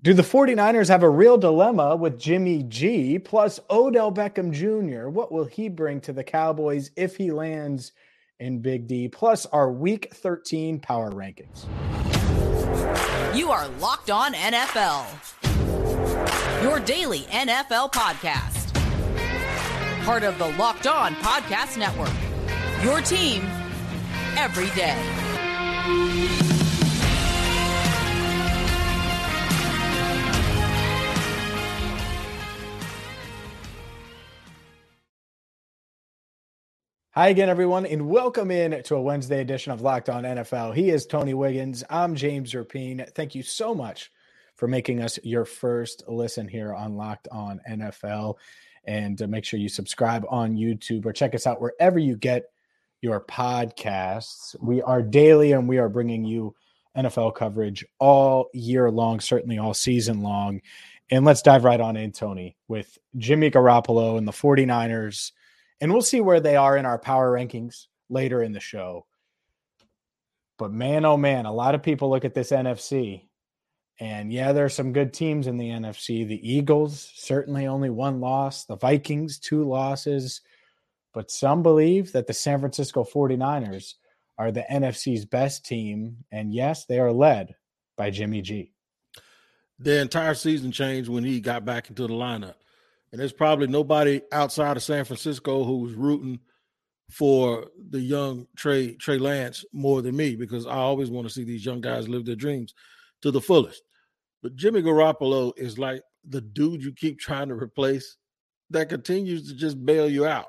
Do the 49ers have a real dilemma with Jimmy G plus Odell Beckham Jr.? What will he bring to the Cowboys if he lands in Big D? Plus our week 13 power rankings. You are Locked On NFL, your daily NFL podcast. Part of the Locked On Podcast Network, your team every day. Hi again, everyone, and welcome in to a Wednesday edition of Locked On NFL. He is Tony Wiggins. I'm James Rapien. Thank you so much for making us your first listen here on Locked On NFL. And uh, make sure you subscribe on YouTube or check us out wherever you get your podcasts. We are daily and we are bringing you NFL coverage all year long, certainly all season long. And let's dive right on in, Tony, with Jimmy Garoppolo and the 49ers and we'll see where they are in our power rankings later in the show. But man, oh man, a lot of people look at this NFC. And yeah, there are some good teams in the NFC. The Eagles, certainly only one loss. The Vikings, two losses. But some believe that the San Francisco 49ers are the NFC's best team. And yes, they are led by Jimmy G. The entire season changed when he got back into the lineup and there's probably nobody outside of San Francisco who's rooting for the young Trey Trey Lance more than me because I always want to see these young guys live their dreams to the fullest. But Jimmy Garoppolo is like the dude you keep trying to replace that continues to just bail you out.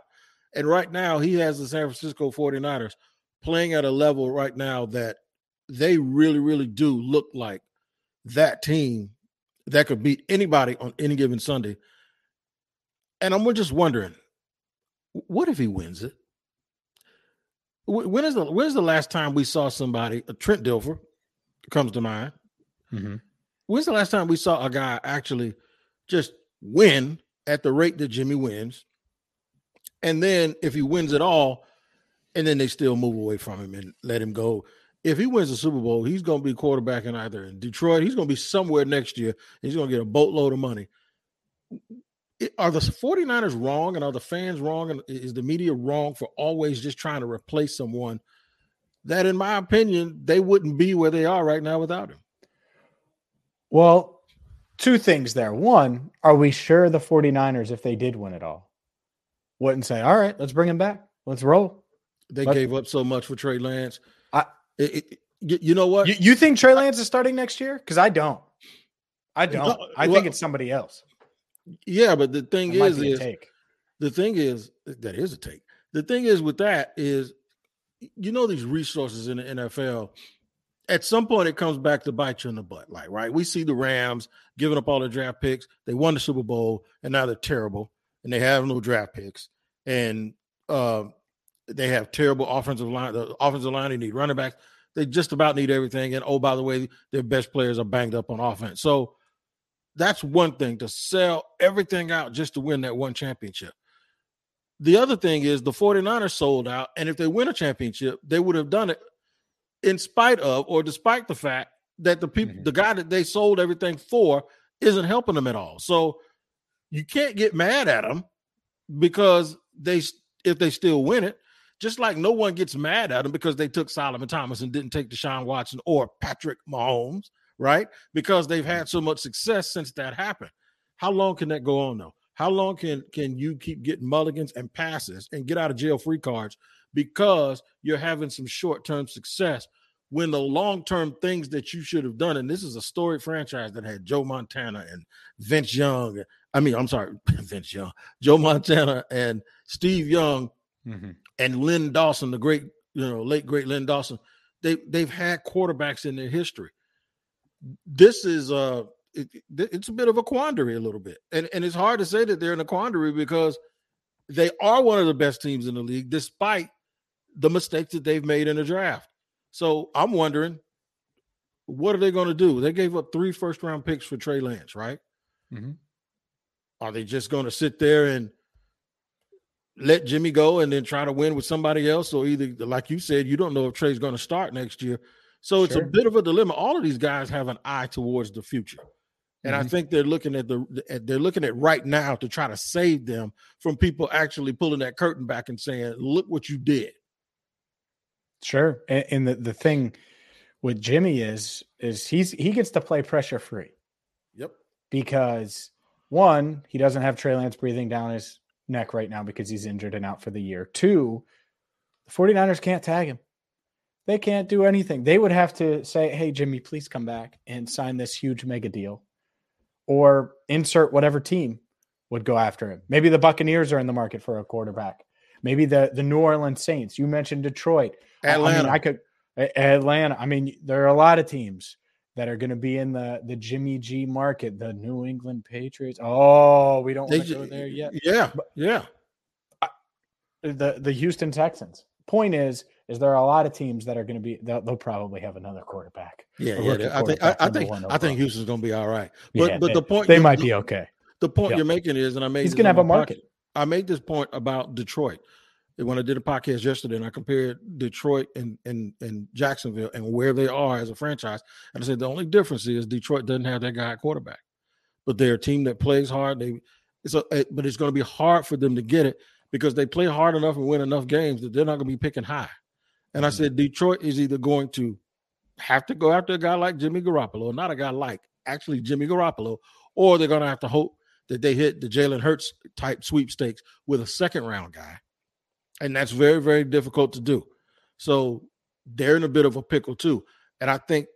And right now, he has the San Francisco 49ers playing at a level right now that they really, really do look like that team that could beat anybody on any given Sunday and I'm just wondering, what if he wins it? When is the when's the last time we saw somebody, a Trent Dilfer comes to mind? Mm-hmm. When's the last time we saw a guy actually just win at the rate that Jimmy wins? And then if he wins it all, and then they still move away from him and let him go. If he wins the Super Bowl, he's going to be quarterbacking either in Detroit. He's going to be somewhere next year. He's going to get a boatload of money are the 49ers wrong and are the fans wrong and is the media wrong for always just trying to replace someone that in my opinion they wouldn't be where they are right now without him? Well two things there. One are we sure the 49ers if they did win it all wouldn't say all right let's bring him back. Let's roll. They gave up so much for trey lance. I, it, it, you know what? You, you think trey lance is starting next year? Because i don't. I don't. I think it's somebody else yeah, but the thing that is, is the thing is that is a take. The thing is with that is, you know, these resources in the NFL. At some point, it comes back to bite you in the butt. Like, right? We see the Rams giving up all the draft picks. They won the Super Bowl, and now they're terrible, and they have no draft picks, and uh, they have terrible offensive line. The offensive line, they need running backs. They just about need everything. And oh, by the way, their best players are banged up on offense. So that's one thing to sell everything out just to win that one championship. The other thing is the 49ers sold out. And if they win a championship, they would have done it in spite of or despite the fact that the people, mm-hmm. the guy that they sold everything for isn't helping them at all. So you can't get mad at them because they, if they still win it, just like no one gets mad at them because they took Solomon Thomas and didn't take Deshaun Watson or Patrick Mahomes right? Because they've had so much success since that happened. How long can that go on though? How long can can you keep getting mulligans and passes and get out of jail free cards because you're having some short-term success when the long-term things that you should have done and this is a storied franchise that had Joe Montana and Vince Young I mean I'm sorry Vince Young Joe Montana and Steve Young mm-hmm. and Len Dawson the great you know late great Len Dawson they they've had quarterbacks in their history this is uh it, it's a bit of a quandary a little bit. And and it's hard to say that they're in a quandary because they are one of the best teams in the league despite the mistakes that they've made in the draft. So i'm wondering what are they going to do? They gave up three first round picks for trey lance right? Mm-hmm. are they just going to sit there and let jimmy go and then try to win with somebody else? Or either like you said you don't know if trey's going to start next year so it's sure. a bit of a dilemma. All of these guys have an eye towards the future. And mm-hmm. I think they're looking at the they're looking at right now to try to save them from people actually pulling that curtain back and saying, "Look what you did." Sure, and, and the the thing with Jimmy is is he's he gets to play pressure free. Yep. Because one, he doesn't have Trey Lance breathing down his neck right now because he's injured and out for the year. Two, the 49ers can't tag him. They can't do anything. They would have to say, "Hey Jimmy, please come back and sign this huge mega deal." or insert whatever team would go after him. Maybe the Buccaneers are in the market for a quarterback. Maybe the the New Orleans Saints. You mentioned Detroit. Atlanta. I, mean, I could Atlanta. I mean, there are a lot of teams that are going to be in the the Jimmy G market. The New England Patriots. Oh, we don't want to go there yet. Yeah, yeah. the the Houston Texans. Point is, is there are a lot of teams that are going to be they'll, they'll, probably have another quarterback. Yeah, yeah. I think I, I think I think Houston's going to be all right. But yeah, but they, the point they might be okay. The point you're making is, and I made he's going to have a market. Pocket, I made this point about Detroit when I did a podcast yesterday, and I compared Detroit and and and Jacksonville and where they are as a franchise, and I said the only difference is Detroit doesn't have that guy quarterback, but they're a team that plays hard. They it's a, but it's going to be hard for them to get it because they play hard enough and win enough games that they're not going to be picking high. And I said Detroit is either going to have to go after a guy like Jimmy Garoppolo, not a guy like actually Jimmy Garoppolo, or they're going to have to hope that they hit the Jalen Hurts type sweepstakes with a second round guy. And that's very, very difficult to do. So they're in a bit of a pickle too. And I think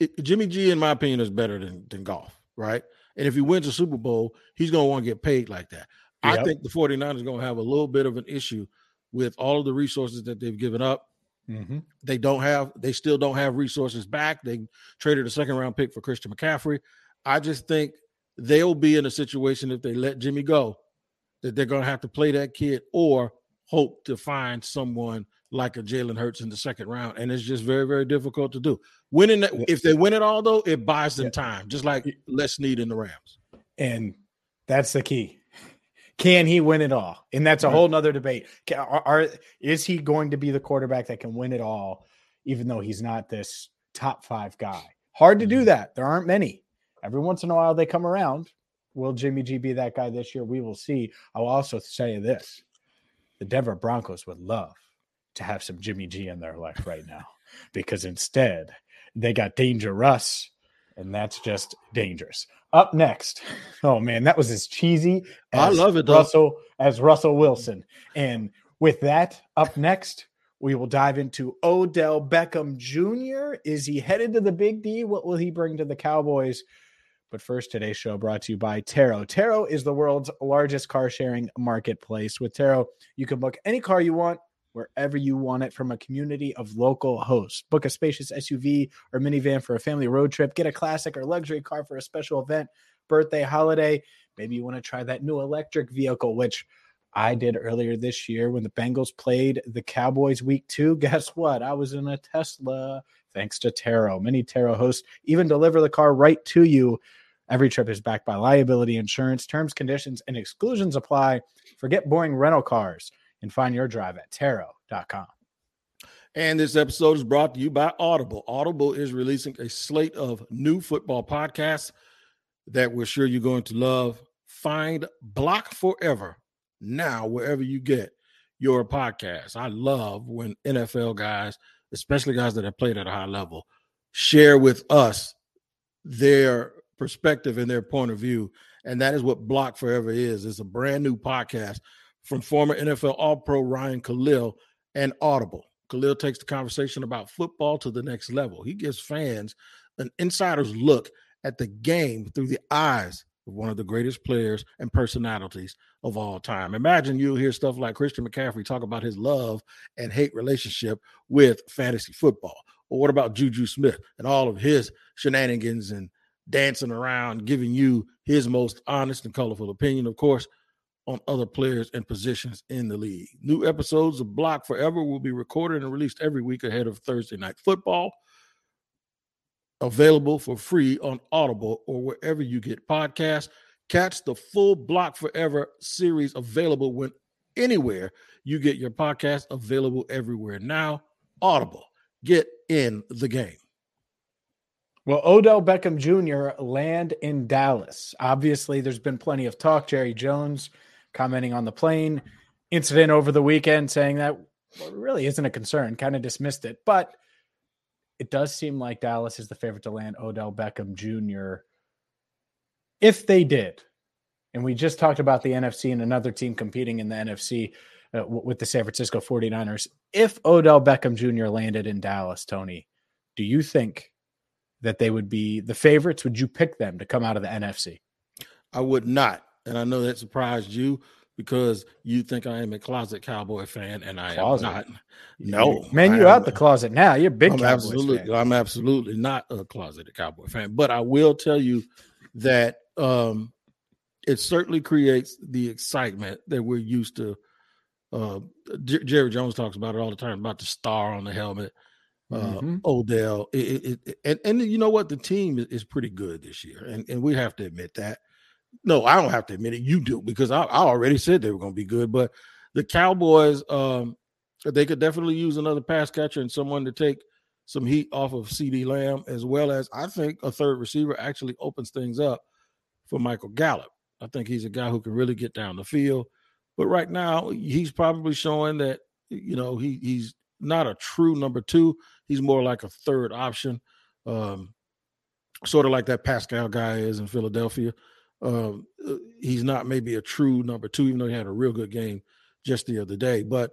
it, Jimmy G, in my opinion, is better than, than Goff, right? And if he wins a Super Bowl, he's going to want to get paid like that. Yep. I think the 49ers are going to have a little bit of an issue with all of the resources that they've given up. Mm-hmm. They don't have, they still don't have resources back. They traded a second round pick for Christian McCaffrey. I just think they'll be in a situation if they let Jimmy go that they're going to have to play that kid or hope to find someone like a Jalen Hurts in the second round. And it's just very, very difficult to do. Winning that, if they win it all, though, it buys them time, just like Les Snead in the Rams. And that's the key. Can he win it all? And that's a whole nother debate. Are, are, is he going to be the quarterback that can win it all, even though he's not this top five guy? Hard to do mm-hmm. that. There aren't many. Every once in a while they come around. Will Jimmy G be that guy this year? We will see. I'll also say this: the Denver Broncos would love to have some Jimmy G in their life right now, because instead they got Danger Russ, and that's just dangerous. Up next, oh man, that was as cheesy. As I love it, though. Russell as Russell Wilson. And with that, up next, we will dive into Odell Beckham Jr. Is he headed to the Big D? What will he bring to the Cowboys? But first, today's show brought to you by Turo. Turo is the world's largest car sharing marketplace. With Turo, you can book any car you want wherever you want it from a community of local hosts. Book a spacious SUV or minivan for a family road trip. Get a classic or luxury car for a special event, birthday, holiday. Maybe you want to try that new electric vehicle, which I did earlier this year when the Bengals played the Cowboys week two. Guess what? I was in a Tesla thanks to Turo. Many Turo hosts even deliver the car right to you. Every trip is backed by liability insurance. Terms, conditions, and exclusions apply. Forget boring rental cars and find your drive at Turo.com. And this episode is brought to you by Audible. Audible is releasing a slate of new football podcasts that we're sure you're going to love. Find Block Forever now wherever you get your podcast. I love when NFL guys, especially guys that have played at a high level, share with us their perspective and their point of view. And that is what Block Forever is. It's a brand new podcast from former NFL All Pro Ryan Kalil and Audible. Khalil takes the conversation about football to the next level. He gives fans an insider's look at the game through the eyes of one of the greatest players and personalities of all time. Imagine you'll hear stuff like Christian McCaffrey talk about his love and hate relationship with fantasy football. Or what about Juju Smith and all of his shenanigans and dancing around, giving you his most honest and colorful opinion? Of course, on other players and positions in the league. New episodes of Block Forever will be recorded and released every week ahead of Thursday Night Football. Available for free on Audible or wherever you get podcasts. Catch the full Block Forever series available when anywhere you get your podcast, available everywhere now. Audible, get in the game. Well, Odell Beckham Jr. land in Dallas. Obviously, there's been plenty of talk. Jerry Jones commenting on the plane incident over the weekend, saying that really isn't a concern, kind of dismissed it. But it does seem like Dallas is the favorite to land Odell Beckham Jr. If they did, and we just talked about the NFC and another team competing in the NFC uh, with the San Francisco 49ers. If Odell Beckham Jr. landed in Dallas, Tony, do you think that they would be the favorites? Would you pick them to come out of the NFC? I would not. And I know that surprised you because you think I am a closet Cowboy fan, and I closet. am not. No, man, you're out the closet now. You're big. I'm absolutely. Fan. I'm absolutely not a closeted Cowboy fan, but I will tell you that um, it certainly creates the excitement that we're used to. Uh, J- Jerry Jones talks about it all the time about the star on the helmet uh, mm-hmm. Odell. It, it, it, and, and you know what? The team is, is, pretty good this year, and, and we have to admit that. No, I don't have to admit it. You do because I, I already said they were going to be good. But the Cowboys, um, they could definitely use another pass catcher and someone to take some heat off of CeeDee Lamb, as well as I think a third receiver actually opens things up for Michael Gallup. I think he's a guy who can really get down the field. But right now, he's probably showing that you know he he's not a true number two. He's more like a third option, um, sort of like that Pascal guy is in Philadelphia. Um, uh, he's not maybe a true number two, even though he had a real good game just the other day. But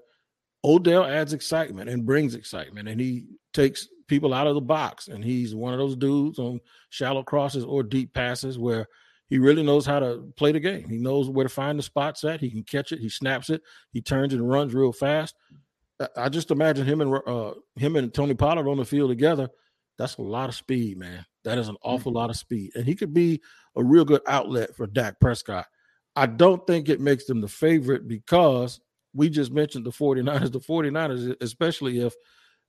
Odell adds excitement and brings excitement, and he takes people out of the box. And he's one of those dudes on shallow crosses or deep passes where he really knows how to play the game. He knows where to find the spots at. He can catch it. He snaps it. He turns and runs real fast. I just imagine him and uh, him and Tony Pollard on the field together. That's a lot of speed, man. That is an mm. awful lot of speed, and he could be a real good outlet for Dak Prescott. I don't think it makes them the favorite because we just mentioned the 49ers. The 49ers, especially if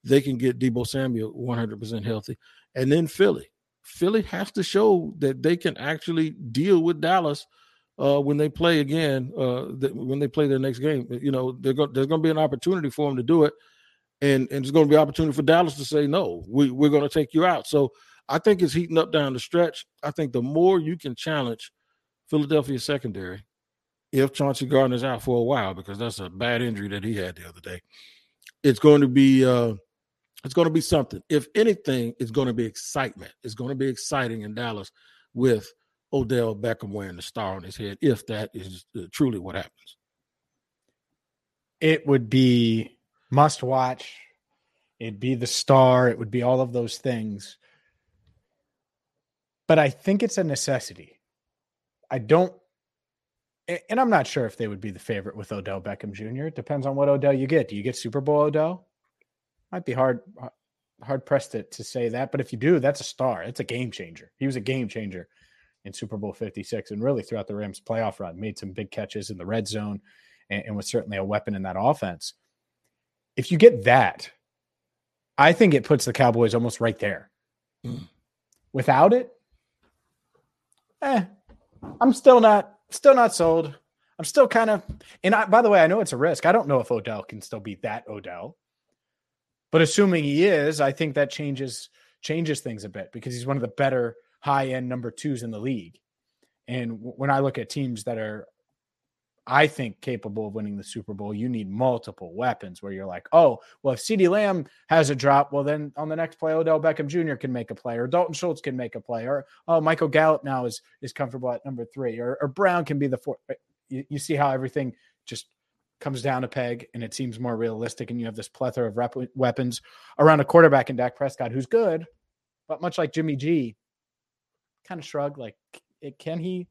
they can get Deebo Samuel 100% healthy, and then Philly. Philly has to show that they can actually deal with Dallas uh, when they play again, uh, th- when they play their next game. You know, go- there's going to be an opportunity for them to do it, and and there's going to be opportunity for Dallas to say no, we, we're going to take you out. So I think it's heating up down the stretch. I think the more you can challenge Philadelphia secondary, if Chauncey Gardner's out for a while because that's a bad injury that he had the other day, it's going to be. Uh, it's going to be something. If anything, it's going to be excitement. It's going to be exciting in Dallas with Odell Beckham wearing the star on his head, if that is uh, truly what happens. It would be must watch. It'd be the star. It would be all of those things. But I think it's a necessity. I don't, and I'm not sure if they would be the favorite with Odell Beckham Jr. It depends on what Odell you get. Do you get Super Bowl Odell? Might be hard hard pressed to, to say that, but if you do, that's a star. It's a game changer. He was a game changer in Super Bowl 56 and really throughout the Rams playoff run, made some big catches in the red zone and, and was certainly a weapon in that offense. If you get that, I think it puts the Cowboys almost right there. Mm. Without it, eh, I'm still not still not sold. I'm still kind of and I, by the way, I know it's a risk. I don't know if Odell can still beat that Odell. But assuming he is, I think that changes changes things a bit because he's one of the better high end number twos in the league. And when I look at teams that are, I think, capable of winning the Super Bowl, you need multiple weapons where you're like, oh, well, if CeeDee Lamb has a drop, well, then on the next play, Odell Beckham Jr. can make a play, or Dalton Schultz can make a play, or oh, Michael Gallup now is is comfortable at number three, or, or Brown can be the fourth. You, you see how everything just comes down a peg and it seems more realistic, and you have this plethora of rep- weapons around a quarterback in Dak Prescott who's good, but much like Jimmy G, kind of shrug like, can he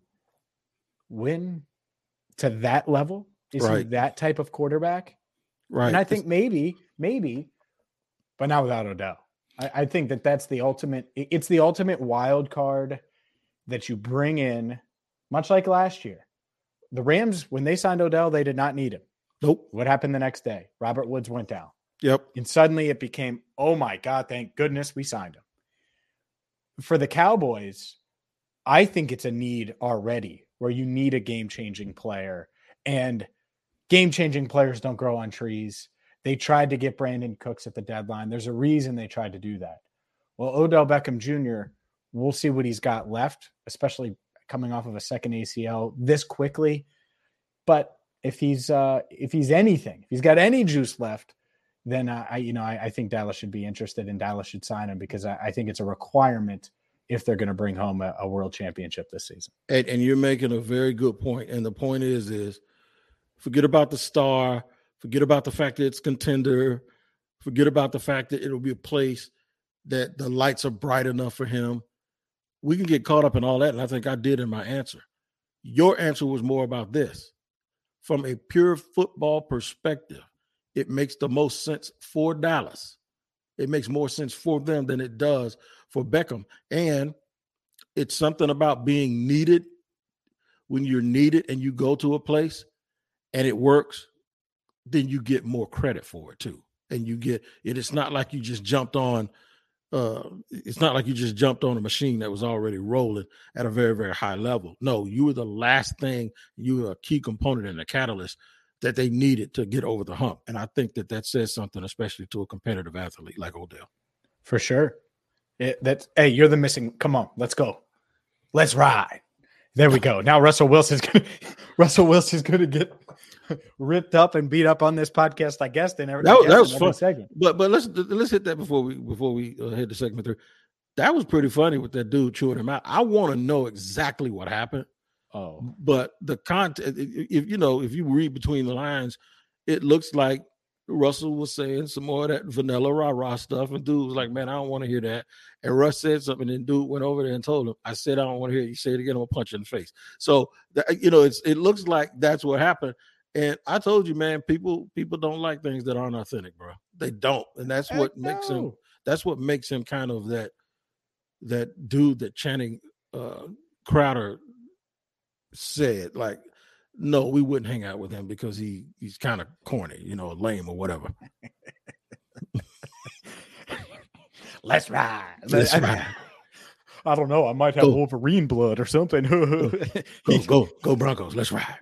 win to that level? Is right. he that type of quarterback? Right. And I think maybe, maybe, but not without Odell. I, I think that that's the ultimate. It's the ultimate wild card that you bring in, much like last year. The Rams, when they signed Odell, they did not need him. Nope. What happened the next day? Robert Woods went down. Yep. And suddenly it became, oh my God, thank goodness we signed him. For the Cowboys, I think it's a need already where you need a game changing player. And game changing players don't grow on trees. They tried to get Brandin Cooks at the deadline. There's a reason they tried to do that. Well, Odell Beckham Jr., We'll see what he's got left, especially coming off of a second ACL this quickly. But if he's uh if he's anything, if he's got any juice left, then I you know I, I, think Dallas should be interested and Dallas should sign him because I, I think it's a requirement if they're going to bring home a, a, world championship this season. And, and you're making a very good point. And the point is is forget about the star, forget about the fact that it's contender, forget about the fact that it'll be a place that the lights are bright enough for him. We can get caught up in all that, and I think I did in my answer. Your answer was more about this. From a pure football perspective, it makes the most sense for Dallas. It makes more sense for them than it does for Beckham. And it's something about being needed when you're needed and you go to a place and it works, then you get more credit for it too. And you get it. It's not like you just jumped on uh, it's not like you just jumped on a machine that was already rolling at a very, very high level. No, you were the last thing, you were a key component and a catalyst that they needed to get over the hump. And I think that that says something, especially to a competitive athlete like Odell. For sure. It, that's, hey, you're the missing. Come on, let's go. Let's ride. There we go. Now Russell Wilson's gonna Russell Wilson's gonna get ripped up and beat up on this podcast. I guess they never. That, that was fun. Segment. But but let's let's hit that before we before we uh, hit the segment three. That was pretty funny with that dude chewing him out. I want to know exactly what happened. Oh, but the content, if you know, if you read between the lines, it looks like Russell was saying some more of that vanilla rah rah stuff, and dude was like, "Man, I don't want to hear that." And Russ said something, and dude went over there and told him, "I said I don't want to hear it. You say it again, I'm gonna punch you in the face." So, you know, it's it looks like that's what happened. And I told you, man, people people don't like things that aren't authentic, bro. They don't, and that's what makes him. That's what makes him kind of that that dude that Channing uh, Crowder said. Like, no, we wouldn't hang out with him because he he's kind of corny, you know, lame or whatever. Let's ride. Let's ride. I don't know. I might have go. Wolverine blood or something. go, go, go, Broncos. Let's ride.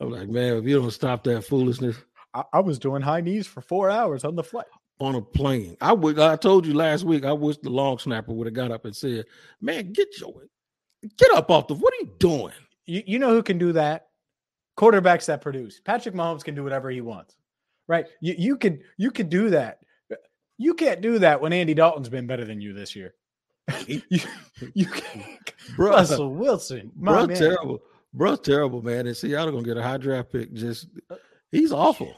I'm like, man, if you don't stop that foolishness. I, I was doing high knees for four hours on the flight. On a plane. I would I told you last week, I wish the long snapper would have got up and said, Man, get your get up off the what are you doing? You, you know who can do that? Quarterbacks that produce. Patrick Mahomes can do whatever he wants. Right? You you can you can do that. You can't do that when Andy Dalton's been better than you this year. you, you bro, Russell Wilson, bro, man. terrible, bro, terrible, man. And Seattle gonna get a high draft pick. Just he's uh, awful.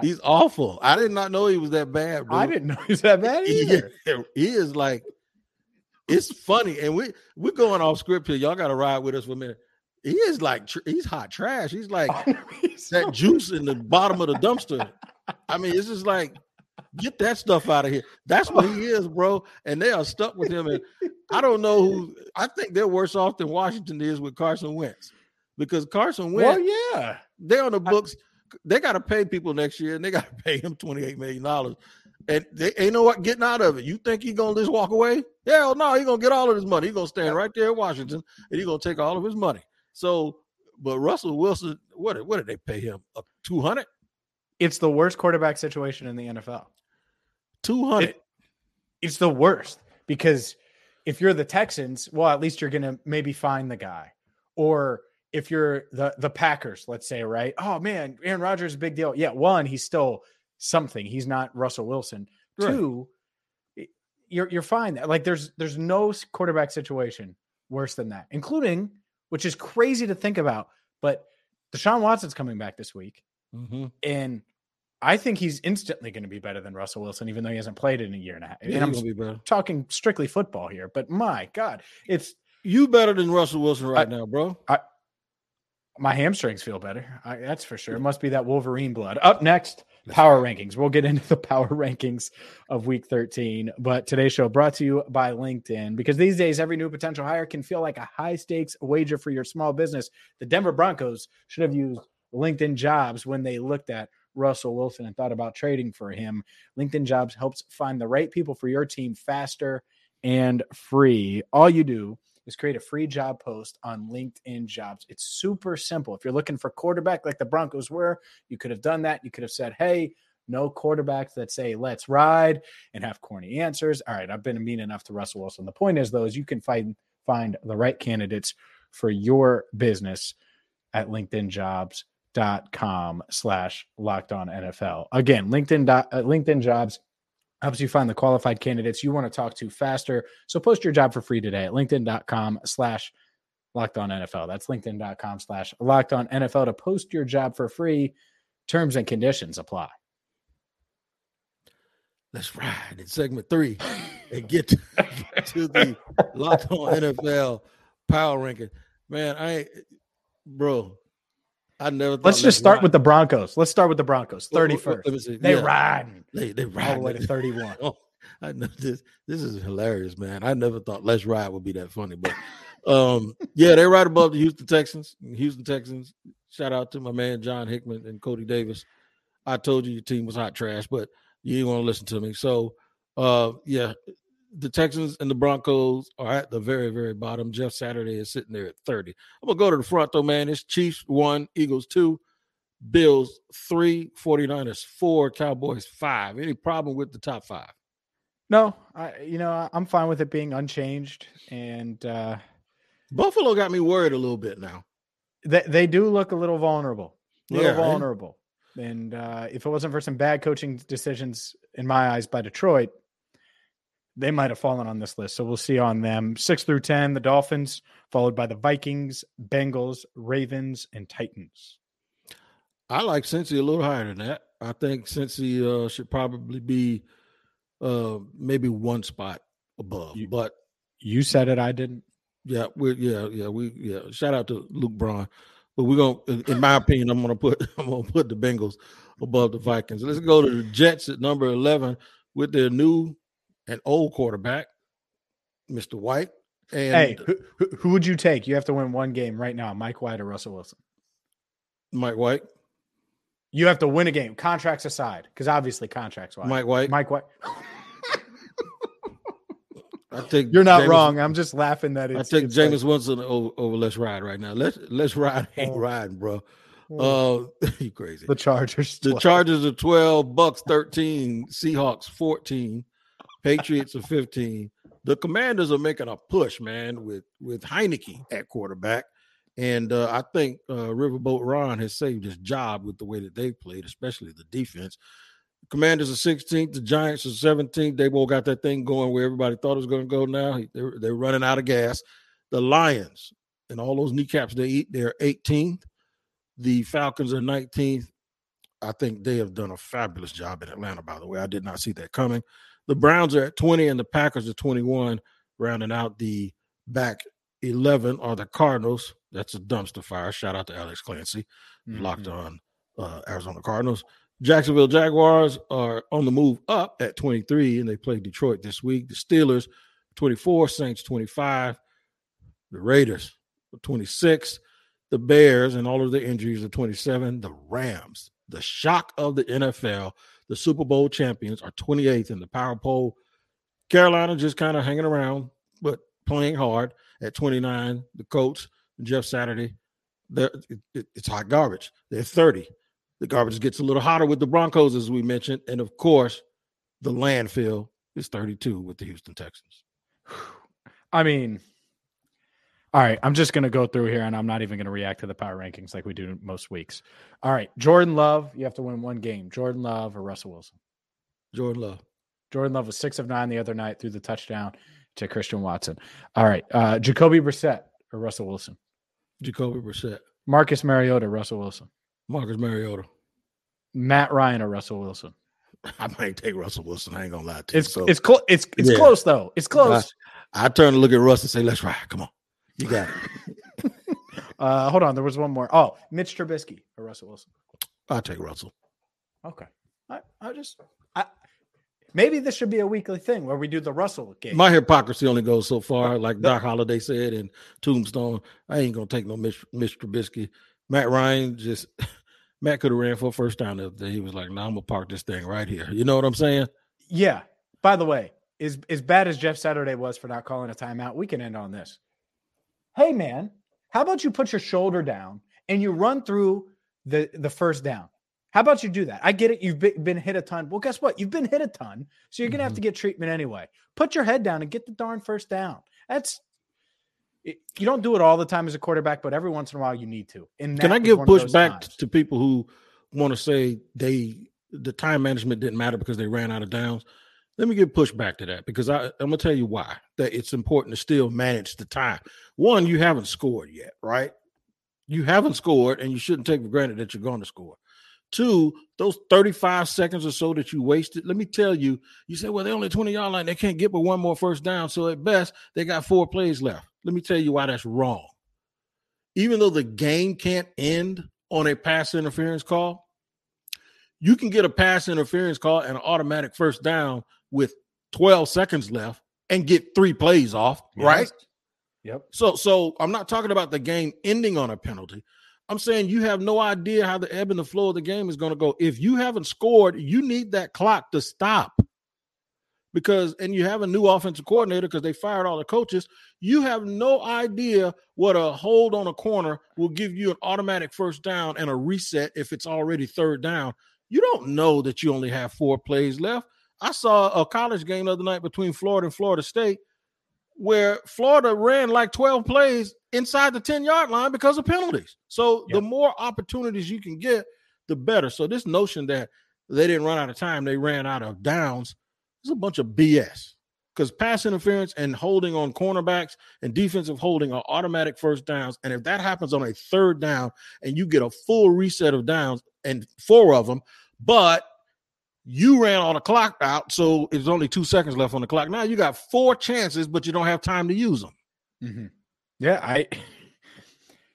He's awful. I did not know he was that bad, bro. I didn't know he was that bad either. He, he is like, it's funny, and we we're going off script here. Y'all got to ride with us for a minute. He is like he's hot trash. He's like that juice in the bottom of the dumpster. I mean, it's just like Get that stuff out of here. That's what he is, bro. And they are stuck with him. And I don't know who. I think they're worse off than Washington is with Carson Wentz, because Carson Wentz. Well, yeah, they're on the books. I, they got to pay people next year, and they got to pay him twenty eight million dollars. And they ain't no what getting out of it. You think he gonna just walk away? Hell no, he gonna get all of his money. He gonna stand right there in Washington, and he gonna take all of his money. So, but Russell Wilson, what what did they pay him? Two hundred? It's the worst quarterback situation in the NFL. 200. It, it's the worst because if you're the Texans, well, at least you're going to maybe find the guy. Or if you're the the Packers, let's say, right? Oh man, Aaron Rodgers is a big deal. Yeah, one, he's still something. He's not Russell Wilson. Right. Two, you're you're fine. Like there's there's no quarterback situation worse than that, including which is crazy to think about. But Deshaun Watson's coming back this week, mm-hmm. and I think he's instantly going to be better than Russell Wilson, even though he hasn't played in a year and a half. Yeah, and I'm talking strictly football here, but my God, it's you better than Russell Wilson right I, now, bro. I, my hamstrings feel better. I, that's for sure. It must be that Wolverine blood. Up next, power rankings. We'll get into the power rankings of week 13. But today's show brought to you by LinkedIn because these days, every new potential hire can feel like a high stakes wager for your small business. The Denver Broncos should have used LinkedIn jobs when they looked at Russell Wilson and thought about trading for him. LinkedIn Jobs helps find the right people for your team faster and free. All you do is create a free job post on LinkedIn Jobs. It's super simple. If you're looking for quarterback like the Broncos were, you could have done that. You could have said, "Hey, No quarterbacks that say let's ride and have corny answers. All right, I've been mean enough to Russell Wilson. The point is though is you can find find the right candidates for your business at linkedinjobs.com slash locked on NFL. Again, LinkedIn uh, LinkedIn jobs helps you find the qualified candidates you want to talk to faster. So post your job for free today at linkedin.com slash locked on NFL. That's linkedin.com slash locked on NFL to post your job for free. Terms and conditions apply. Let's ride in segment three and get to, to the locked on NFL power ranking. Man, I bro, I never. Let's just start ride. with the Broncos. Let's start with the Broncos. Thirty first. They yeah. riding. They they ride all the way to thirty one. oh, I know this. This is hilarious, man. I never thought Let's Ride would be that funny, but um, yeah, they're right above the Houston Texans. Houston Texans. Shout out to my man John Hickman and Cody Davis. I told you your team was hot trash, but you didn't want to listen to me. So, uh, yeah, the Texans and the Broncos are at the very, very bottom. Jeff Saturday is sitting there at 30. I'm gonna go to the front though, man. It's Chiefs one, Eagles two, Bills three, 49ers four, Cowboys five. Any problem with the top five? No, I you know, I'm fine with it being unchanged. And uh Buffalo got me worried a little bit now. They they do look a little vulnerable. A little yeah, vulnerable. And uh if it wasn't for some bad coaching decisions in my eyes by Detroit, they might have fallen on this list. So we'll see on them. Six through 10, the Dolphins, followed by the Vikings, Bengals, Ravens, and Titans. I like Cincy a little higher than that. I think Cincy uh, should probably be uh, maybe one spot above. You, but you said it, I didn't. Yeah, we yeah, yeah, we yeah. Shout out to Luke Braun. But we're gonna in my opinion, I'm gonna put I'm gonna put the Bengals above the Vikings. Let's go to the Jets at number 11 with their new an old quarterback, Mr. White. And hey, who, who would you take? You have to win one game right now, Mike White or Russell Wilson. Mike White. You have to win a game, contracts aside, because obviously contracts. Wise. Mike White. Mike White. I think you're not James, wrong. I'm just laughing that it's. I take Jameis like, Winston over, over, Let's Ride right now. Let's Let's Ride ain't oh. riding, bro. Oh. Uh, you crazy. The Chargers. The Chargers are 12, Bucks 13, Seahawks 14, Patriots are 15. The Commanders are making a push, man, with with Heinicke at quarterback. And uh, I think uh, Riverboat Ron has saved his job with the way that they've played, especially the defense. Commanders are 16th. The Giants are 17th. They both got that thing going where everybody thought it was going to go now. They're, they're running out of gas. The Lions and all those kneecaps they eat, they're 18th. The Falcons are 19th. I think they have done a fabulous job in Atlanta, by the way. I did not see that coming. The Browns are at 20 and the Packers are 21, rounding out the back 11 are the Cardinals. That's a dumpster fire. Shout out to Alex Clancy, mm-hmm. locked on uh, Arizona Cardinals. Jacksonville Jaguars are on the move up at 23, and they play Detroit this week. The Steelers, 24, Saints, 25. The Raiders, 26. The Bears, and all of the injuries are 27. The Rams, the shock of the NFL, the Super Bowl champions, are 28th in the power poll. Carolina just kind of hanging around, but playing hard at 29. The Colts, Jeff Saturday, it, it, it's hot garbage. They're 30. The garbage gets a little hotter with the Broncos, as we mentioned. And of course, the landfill is 32 with the Houston Texans. I mean, all right, I'm just going to go through here and I'm not even going to react to the power rankings like we do most weeks. All right, Jordan Love, you have to win one game. Jordan Love or Russell Wilson? Jordan Love. Jordan Love was six of nine the other night through the touchdown to Christian Watson. All right, uh, Jacoby Brissett or Russell Wilson? Jacoby Brissett. Marcus Mariota, Russell Wilson. Marcus Mariota. Matt Ryan or Russell Wilson? I might take Russell Wilson. I ain't gonna lie to it's, you. So, it's close. It's it's yeah. close though. It's close. I, I turn to look at Russ and say, "Let's ride. Come on." You got it. uh, hold on. There was one more. Oh, Mitch Trubisky or Russell Wilson? I'll take Russell. Okay. I, I just, I, maybe this should be a weekly thing where we do the Russell game. My hypocrisy only goes so far. Like Doc Holliday said in Tombstone, I ain't going to take no Mitch, Mitch Trubisky. Matt Ryan just, Matt could have ran for a first down the other day. He was like, no, nah, I'm to park this thing right here. You know what I'm saying? Yeah. By the way, as, as bad as Jeff Saturday was for not calling a timeout, we can end on this hey man, how about you put your shoulder down and you run through the the first down? How about you do that? I get it. You've been hit a ton. Well, guess what? You've been hit a ton. So you're going to have to mm-hmm. get treatment anyway. Put your head down and get the darn first down. That's, you don't do it all the time as a quarterback, but every once in a while you need to. And Can I give pushback to people who want to say they, the time management didn't matter because they ran out of downs? Let me give pushback to that because I, I'm going to tell you why that it's important to still manage the time. One, you haven't scored yet, right? You haven't scored, and you shouldn't take for granted that you're going to score. Two, those 35 seconds or so that you wasted, let me tell you, you say, well, they're only 20 yard line. They can't get but one more first down. So at best, they got four plays left. Let me tell you why that's wrong. Even though the game can't end on a pass interference call, you can get a pass interference call and an automatic first down with 12 seconds left and get three plays off, yes. right? Yep. So so I'm not talking about the game ending on a penalty. I'm saying you have no idea how the ebb and the flow of the game is going to go. If you haven't scored, you need that clock to stop. Because, and you have a new offensive coordinator because they fired all the coaches. You have no idea what a hold on a corner will give you an automatic first down and a reset if it's already third down. You don't know that you only have four plays left. I saw a college game the other night between Florida and Florida State where Florida ran like 12 plays inside the 10 yard line because of penalties. So yep. the more opportunities you can get, the better. So this notion that they didn't run out of time, they ran out of downs is a bunch of BS. Because pass interference and holding on cornerbacks and defensive holding are automatic first downs. And if that happens on a third down and you get a full reset of downs and four of them, but you ran all the clock out, so it's only two seconds left on the clock. Now you got four chances, but you don't have time to use them. Mm-hmm. Yeah, I. It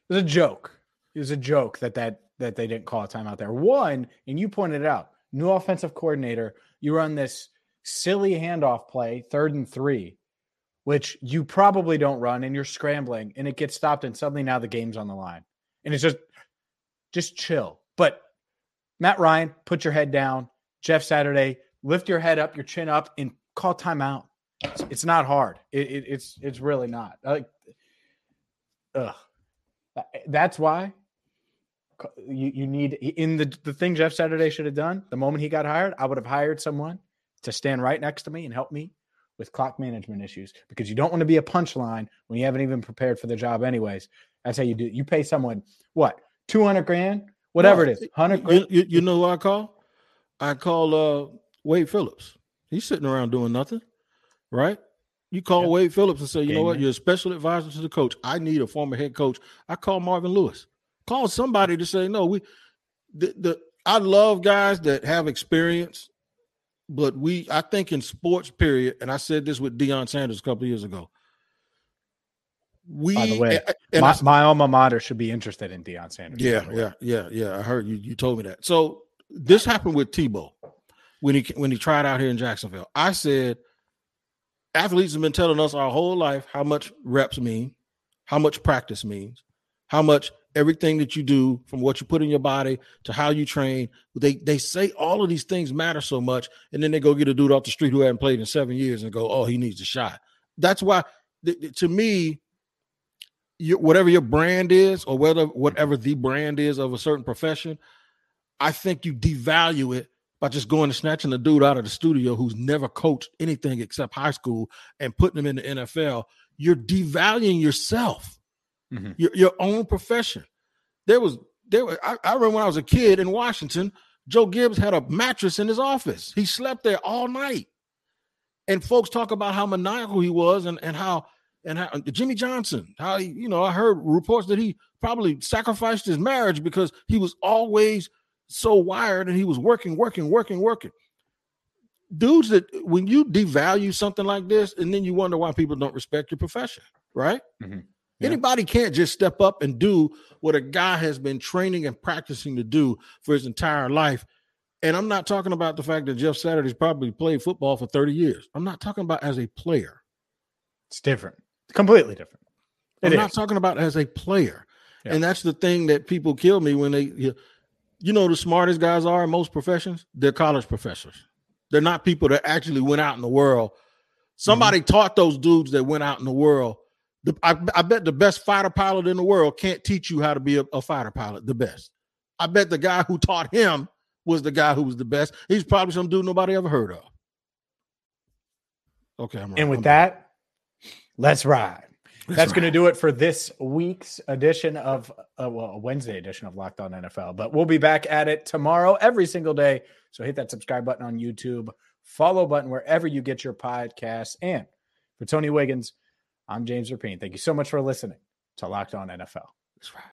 was a joke. It was a joke that that that they didn't call a timeout there. One, and you pointed it out. New offensive coordinator. You run this silly handoff play, third and three, which you probably don't run, and you're scrambling, and it gets stopped, and suddenly now the game's on the line, and it's just, just chill. But Matt Ryan, put your head down Jeff Saturday, lift your head up, your chin up, and call timeout. It's, it's not hard. It, it, it's it's really not. Like, ugh. That's why you you need in the the thing Jeff Saturday should have done. The moment he got hired, I would have hired someone to stand right next to me and help me with clock management issues because you don't want to be a punchline when you haven't even prepared for the job anyways. That's how you do. You pay someone what two hundred grand, whatever it is, hundred. You, you, you know what I call? I call uh, Wade Phillips. He's sitting around doing nothing, right? You call yep. Wade Phillips and say, you Game know what, man. you're a special advisor to the coach. I need a former head coach. I call Marvin Lewis. Call somebody to say, no, we the, the I love guys that have experience, but we I think in sports, period, and I said this with Deion Sanders a couple years ago. We by the way, my, I, my, alma mater should be interested in Deion Sanders. Yeah, yeah, yeah, yeah. I heard you you told me that. So this happened with Tebow when he when he tried out here in Jacksonville. I said athletes have been telling us our whole life how much reps mean, how much practice means, how much everything that you do from what you put in your body to how you train. They they say all of these things matter so much, and then they go get a dude off the street who hadn't played in seven years and go, oh, he needs a shot. That's why, th- to me, you, whatever your brand is, or whether whatever the brand is of a certain profession, I think you devalue it by just going and snatching a dude out of the studio who's never coached anything except high school and putting him in the NFL. You're devaluing yourself, mm-hmm. your, your own profession. There was there. Was, I, I remember when I was a kid in Washington, Joe Gibbs had a mattress in his office. He slept there all night, and folks talk about how maniacal he was and and how and how Jimmy Johnson, how he, you know, I heard reports that he probably sacrificed his marriage because he was always so wired and he was working, working, working, working. Dudes that when you devalue something like this, and then you wonder why people don't respect your profession, right? Mm-hmm. Yeah. Anybody can't just step up and do what a guy has been training and practicing to do for his entire life. And I'm not talking about the fact that Jeff Saturday's probably played football for 30 years. I'm not talking about as a player. It's different, completely different. It I'm is. not talking about as a player. Yeah. And that's the thing that people kill me when they you know the smartest guys are in most professions? They're college professors. They're not people that actually went out in the world. Somebody mm-hmm. taught those dudes that went out in the world. The, I, I, bet the best fighter pilot in the world can't teach you how to be a, a fighter pilot, the best. I bet the guy who taught him was the guy who was the best. He's probably some dude nobody ever heard of. Okay, I'm right. And with I'm that, right. let's ride. That's, That's going to do it for this week's edition of, uh, well, a Wednesday edition of Locked On NFL. But we'll be back at it tomorrow, every single day. So hit that subscribe button on YouTube, follow button wherever you get your podcasts. And for Tony Wiggins, I'm James Rapien. Thank you so much for listening to Locked On NFL. That's right.